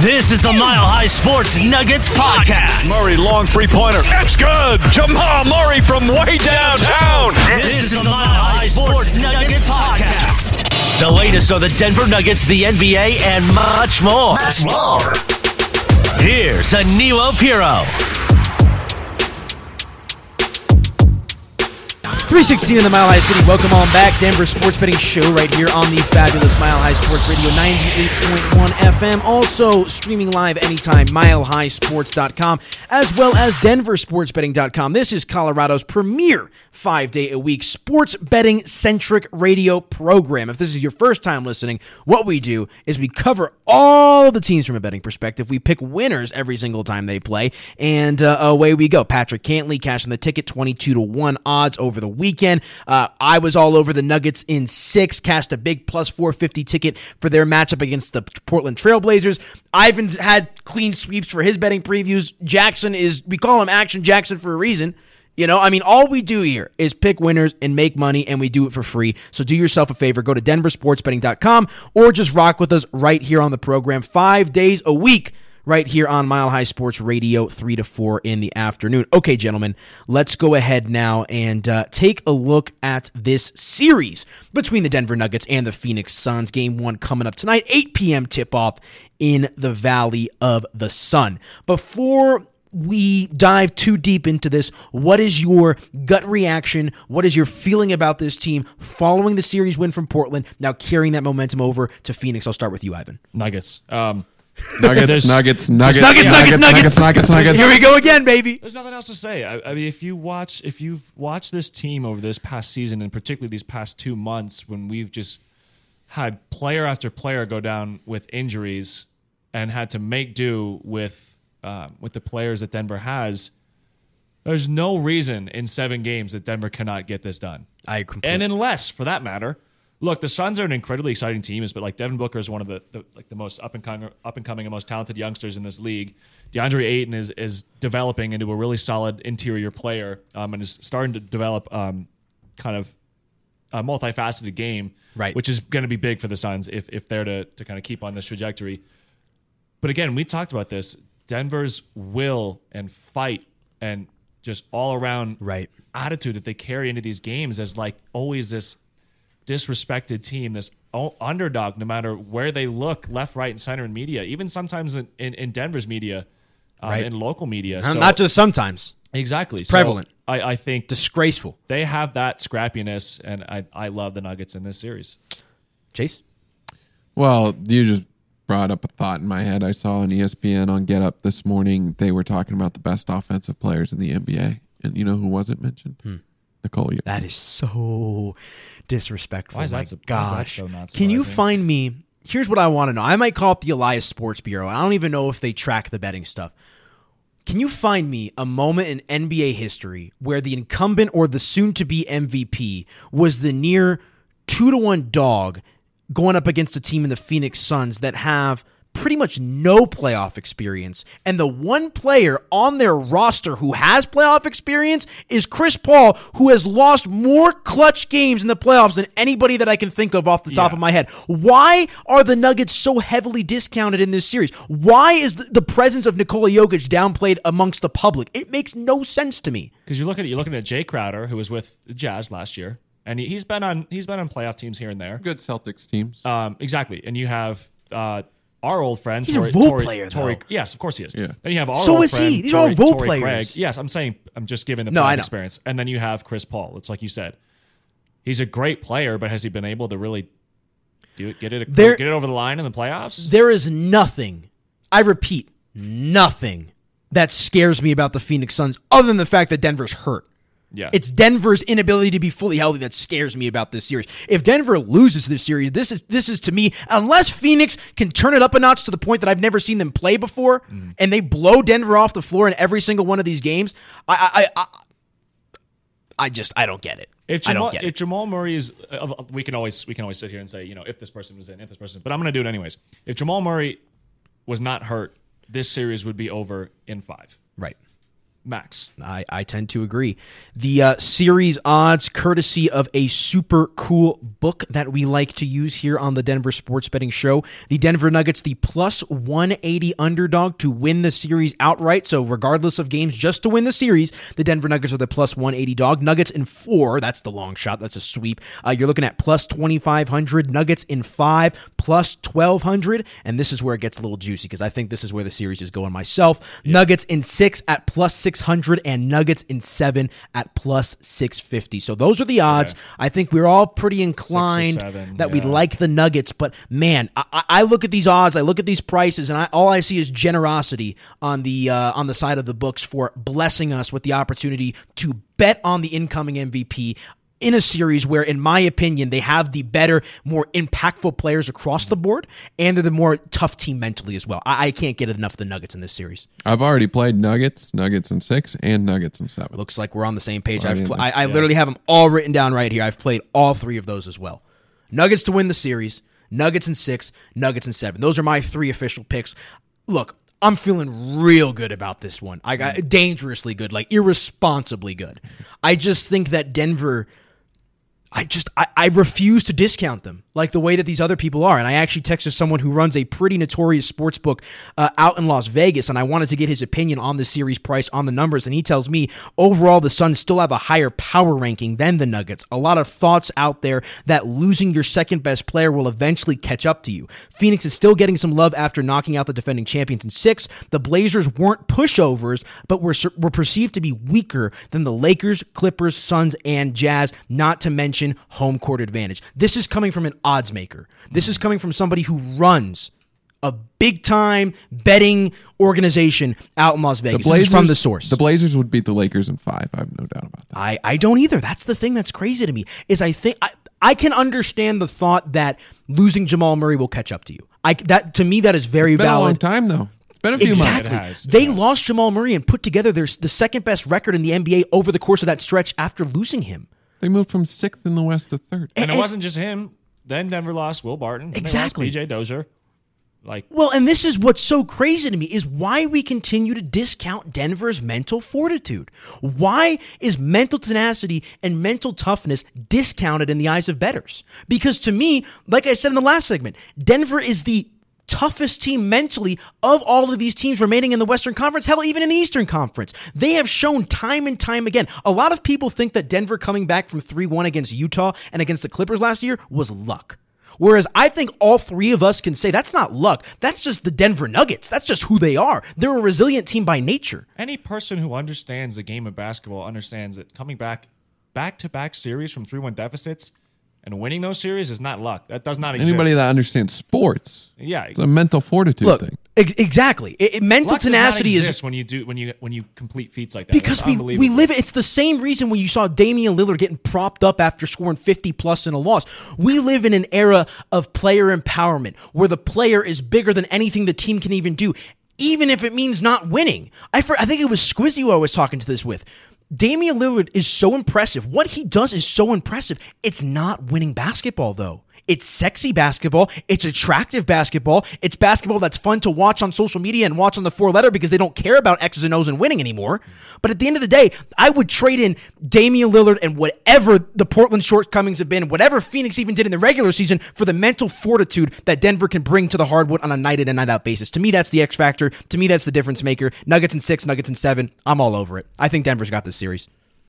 This is the Mile High Sports Nuggets podcast. Murray, long three pointer. That's good. Jamal Murray from way downtown. This is the Mile High Sports Nuggets podcast. The latest on the Denver Nuggets, the NBA, and much more. Much more. Here's Aniello Piro. 316 in the Mile High City. Welcome on back. Denver Sports Betting Show right here on the fabulous Mile High Sports Radio 98.1 FM. Also streaming live anytime, milehighsports.com, as well as denversportsbetting.com. This is Colorado's premier five day a week sports betting centric radio program. If this is your first time listening, what we do is we cover all the teams from a betting perspective. We pick winners every single time they play, and uh, away we go. Patrick Cantlay cashing the ticket 22 to 1 odds over the weekend. Uh, I was all over the Nuggets in six, cast a big plus 450 ticket for their matchup against the Portland Trailblazers. Ivan's had clean sweeps for his betting previews. Jackson is, we call him Action Jackson for a reason. You know, I mean, all we do here is pick winners and make money, and we do it for free. So do yourself a favor. Go to denversportsbetting.com or just rock with us right here on the program five days a week right here on Mile High Sports Radio, 3 to 4 in the afternoon. Okay, gentlemen, let's go ahead now and uh, take a look at this series between the Denver Nuggets and the Phoenix Suns. Game one coming up tonight, 8 p.m. tip off in the Valley of the Sun. Before we dive too deep into this, what is your gut reaction? What is your feeling about this team following the series win from Portland, now carrying that momentum over to Phoenix? I'll start with you, Ivan. Nuggets. Um, Nuggets, nuggets, nuggets, Nuggets, nuggets, nuggets. nuggets, nuggets. Here we go again, baby. there's nothing else to say. I, I mean, if you watch, if you've watched this team over this past season, and particularly these past two months, when we've just had player after player go down with injuries and had to make do with um, with the players that Denver has, there's no reason in seven games that Denver cannot get this done. I completely and unless, for that matter, look, the Suns are an incredibly exciting team. Is but like Devin Booker is one of the, the like the most up and coming, up and coming, and most talented youngsters in this league. DeAndre Ayton is is developing into a really solid interior player, um, and is starting to develop um, kind of a multifaceted game, Right. Which is going to be big for the Suns if if they're to to kind of keep on this trajectory. But again, we talked about this. Denver's will and fight and just all around Right. attitude that they carry into these games as like always this disrespected team, this underdog, no matter where they look, left, right, and center in media, even sometimes in, in, in Denver's media, um, Right. in local media. So- Not just sometimes. exactly So prevalent. I, I think Disgraceful. they have that scrappiness, and I, I love the Nuggets in this series. Chase? Well, you just brought up a thought in my head. I saw on ESPN on Get Up this morning. They were talking about the best offensive players in the NBA, and you know who wasn't mentioned? Nikola. Jokic. That is so disrespectful. Why is that My so- why is that gosh. so not Can you surprising? find me? Here's what I want to know. I might call up the Elias Sports Bureau. I don't even know if they track the betting stuff. Can you find me a moment in NBA history where the incumbent or the soon to be MVP was the near two to one dog going up against a team in the Phoenix Suns that have pretty much no playoff experience. And the one player on their roster who has playoff experience is Chris Paul, who has lost more clutch games in the playoffs than anybody that I can think of off the top Yeah. of my head. Why are the Nuggets so heavily discounted in this series? Why is the, the presence of Nikola Jokic downplayed amongst the public? It makes no sense to me. Because you're looking at you're looking at Jae Crowder, who was with the Jazz last year, and he, he's been on he's been on playoff teams here and there. Good Celtics teams. Um, exactly, and you have uh, our old friend. He's a Torrey, role Torrey- player, Torrey- though. yes, of course he is. Yeah. Then you have our So old is he. friend, These are all Torrey- role Torrey players. Craig. Yes, I'm saying I'm just giving the No, playoff I know. experience, and then you have Chris Paul. It's like you said, he's a great player, but has he been able to really do it, get it, There- get it over the line in the playoffs? There is nothing, I repeat, nothing that scares me about the Phoenix Suns other than the fact that Denver's hurt. Yeah, It's Denver's inability to be fully healthy that scares me about this series. If Denver loses this series, this is this is to me unless Phoenix can turn it up a notch to the point that I've never seen them play before, and they blow Denver off the floor in every single one of these games. I I I, I just I don't get it. If I Jamal, don't get if it. Jamal Murray is, uh, we can always we can always sit here and say, you know, if this person was in, if this person, but I'm going to do it anyways. If Jamal Murray was not hurt, this series would be over in five. Right. Max. I, I tend to agree. The uh, series odds, courtesy of a super cool book that we like to use here on the Denver Sports Betting Show. The Denver Nuggets, the plus 180 underdog to win the series outright. So, regardless of games, just to win the series, the Denver Nuggets are the plus 180 dog. Nuggets in four, that's the long shot. That's a sweep. Uh, you're looking at plus 2,500. Nuggets in five, plus 1,200. And this is where it gets a little juicy because I think this is where the series is going myself. Nuggets in six at plus 600 and Nuggets in seven at plus 650. So those are the odds. Okay. I think we're all pretty inclined seven, that we yeah. like the Nuggets, but man, I, I- I look at these odds, I look at these prices, and I, all I see is generosity on the uh, on the side of the books for blessing us with the opportunity to bet on the incoming MVP. In a series where, in my opinion, they have the better, more impactful players across the board, and they're the more tough team mentally as well. I, I can't get enough of the Nuggets in this series. I've already played Nuggets, Nuggets in six, and Nuggets in seven. Looks like we're on the same page. I've pl- there. I, I literally have them all written down right here. I've played all three of those as well. Nuggets to win the series, Nuggets in six, Nuggets in seven. Those are my three official picks. Look, I'm feeling real good about this one. I got mm. dangerously good, like irresponsibly good. I just think that Denver. I just I, I refuse to discount them like the way that these other people are. And I actually texted someone who runs a pretty notorious sports book uh, out in Las Vegas, and I wanted to get his opinion on the series price on the numbers. And he tells me overall the Suns still have a higher power ranking than the Nuggets. A lot of thoughts out there that losing your second best player will eventually catch up to you. Phoenix is still getting some love after knocking out the defending champions in six. The Blazers weren't pushovers, but were were perceived to be weaker than the Lakers, Clippers, Suns, and Jazz. Not to mention home court advantage. This is coming from an odds maker. This is coming from somebody who runs a big time betting organization out in Las The Vegas. This Blazers is from the source. The Blazers would beat the Lakers in five. I have no doubt about that. I, I don't either. That's the thing that's crazy to me is I think I, I can understand the thought that losing Jamal Murray will catch up to you. I that to me that is very It's been a long valid. time though. It's been a few Exactly. months. It they has. lost Jamal Murray and put together their the second best record in the NBA over the course of that stretch after losing him. They moved from sixth in the West to third. And it wasn't just him. Then Denver lost Will Barton. and they lost Exactly. PJ Dozier. Like Well, and this is what's so crazy to me is why we continue to discount Denver's mental fortitude. Why is mental tenacity and mental toughness discounted in the eyes of betters? Because to me, like I said in the last segment, Denver is the toughest team mentally of all of these teams remaining in the Western Conference, hell, even in the Eastern Conference. They have shown time and time again. A lot of people think that Denver coming back from 3 1 against Utah and against the Clippers last year was luck. Whereas I think all three of us can say that's not luck. That's just the Denver Nuggets. That's just who they are. They're a resilient team by nature. any person who understands the game of basketball understands that coming back back to back series from 3 1 deficits and winning those series is not luck. That does not exist. Anybody that understands sports, yeah, it's a mental fortitude Look, thing. ex- exactly. It- it- mental luck does not tenacity is when you do when you when you complete feats like that. because we we unbelievable. live it's the same reason when you saw Damian Lillard getting propped up after scoring 50 plus in a loss. We live in an era of player empowerment where the player is bigger than anything the team can even do, even if it means not winning. I for, I think it was Squizzy who I was talking to this with. Damian Lillard is so impressive. What he does is so impressive. It's not winning basketball though. It's sexy basketball. It's attractive basketball. It's basketball that's fun to watch on social media and watch on the four letter because they don't care about X's and O's and winning anymore. But at the end of the day, I would trade in Damian Lillard and whatever the Portland shortcomings have been, whatever Phoenix even did in the regular season for the mental fortitude that Denver can bring to the hardwood on a night in and night out basis. To me, that's the X factor. To me, that's the difference maker. Nuggets in six, Nuggets in seven. I'm all over it. I think Denver's got this series.